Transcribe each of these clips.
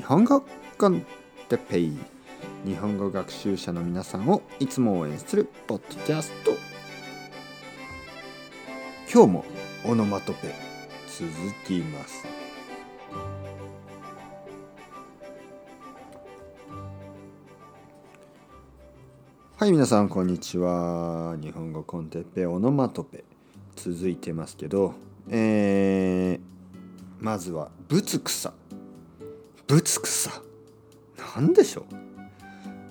日本語コンテペイ日本語学習者の皆さんをいつも応援するポッドキャスト。今日もオノマトペ続きます。はい皆さんこんにちは。日本語コンテペオノマトペ続いてますけどえー、まずはぶつくさぶつくさ。なんでしょう？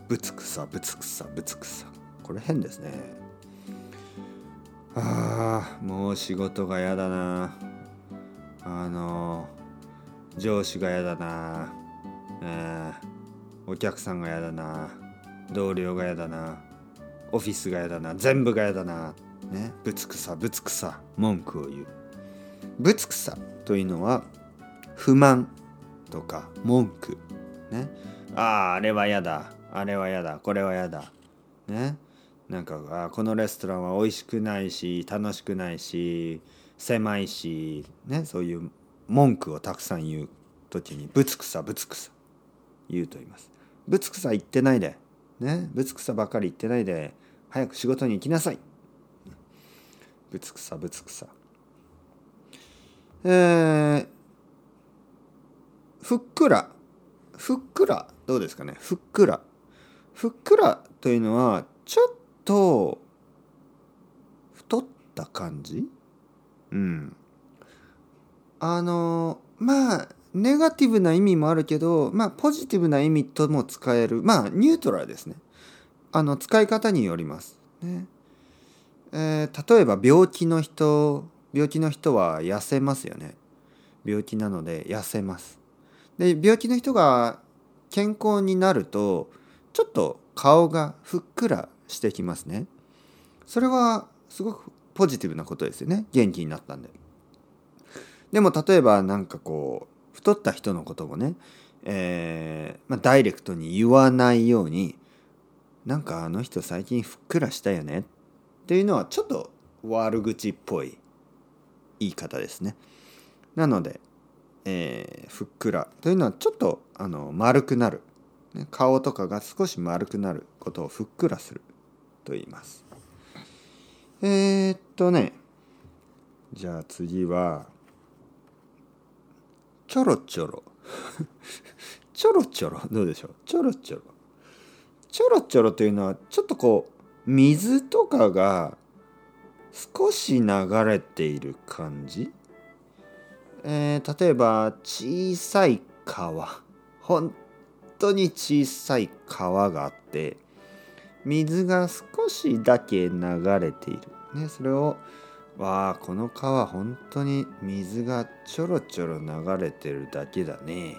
ぶつくさぶつくさぶつくさ。これ変ですね。ああもう仕事が嫌だな。あの上司が嫌だな、えー、お客さんが嫌だな。同僚が嫌だな。オフィスが嫌だな。全部が嫌だな。ねぶつくさぶつくさ。文句を言う。ぶつくさというのは不満。とか文句ね。あああれは嫌だ。あれは嫌だ。これは嫌だ。ね。なんかあこのレストランは美味しくないし楽しくないし狭いしね。そういう文句をたくさん言う時にぶつくさぶつくさ言うと言います。ぶつくさ言ってないでね。ぶつくさばかり言ってないで早く仕事に行きなさい。ぶつくさぶつくさ。えー、ふっくら。ふっくら？どうですかね？ふっくら。ふっくらというのはちょっと太った感じ？うん。あのまあネガティブな意味もあるけどまあポジティブな意味とも使える。まあニュートラルですね。あの使い方によります。ね。えー、例えば病気の人病気の人は痩せますよね。病気なので痩せます。で病気の人が健康になるとちょっと顔がふっくらしてきますね。それはすごくポジティブなことですよね。元気になったんで。でも例えば何かこう太った人のこともね、えーまあ、ダイレクトに言わないようになんかあの人最近ふっくらしたよね。っていうのはちょっと悪口っぽい言い方ですね。なので、えー、ふっくら。というのはちょっとあの丸くなる、顔とかが少し丸くなることをふっくらすると言います。えー、っとねじゃあ次はちょろちょろ。ちょろちょろ？どうでしょう？ちょろちょろ。ちょろちょろというのはちょっとこう水とかが少し流れている感じ、えー、例えば小さい川。本当に小さい川があって水が少しだけ流れている、ね、それをわあこの川本当に水がちょろちょろ流れてるだけだね。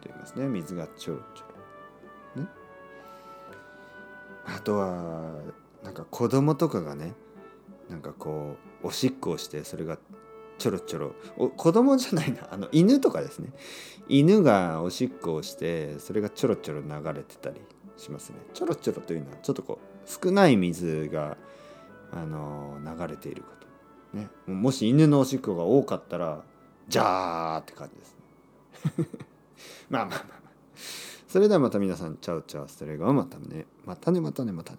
と言いますね。水がちょろちょろ、ね、あとはなんか子供とかがねなんかこうおしっこをしてそれがちょろちょろ。お子供じゃないな。あの犬とかですね。犬がおしっこをしてそれがちょろちょろ流れてたりしますね。ちょろちょろというのはちょっとこう少ない水があの流れていること、ね、もし犬のおしっこが多かったらジャーって感じですね。まあまあまあまあ。それではまた皆さんチャウチャウストレガーまたね。またねまたねまたね。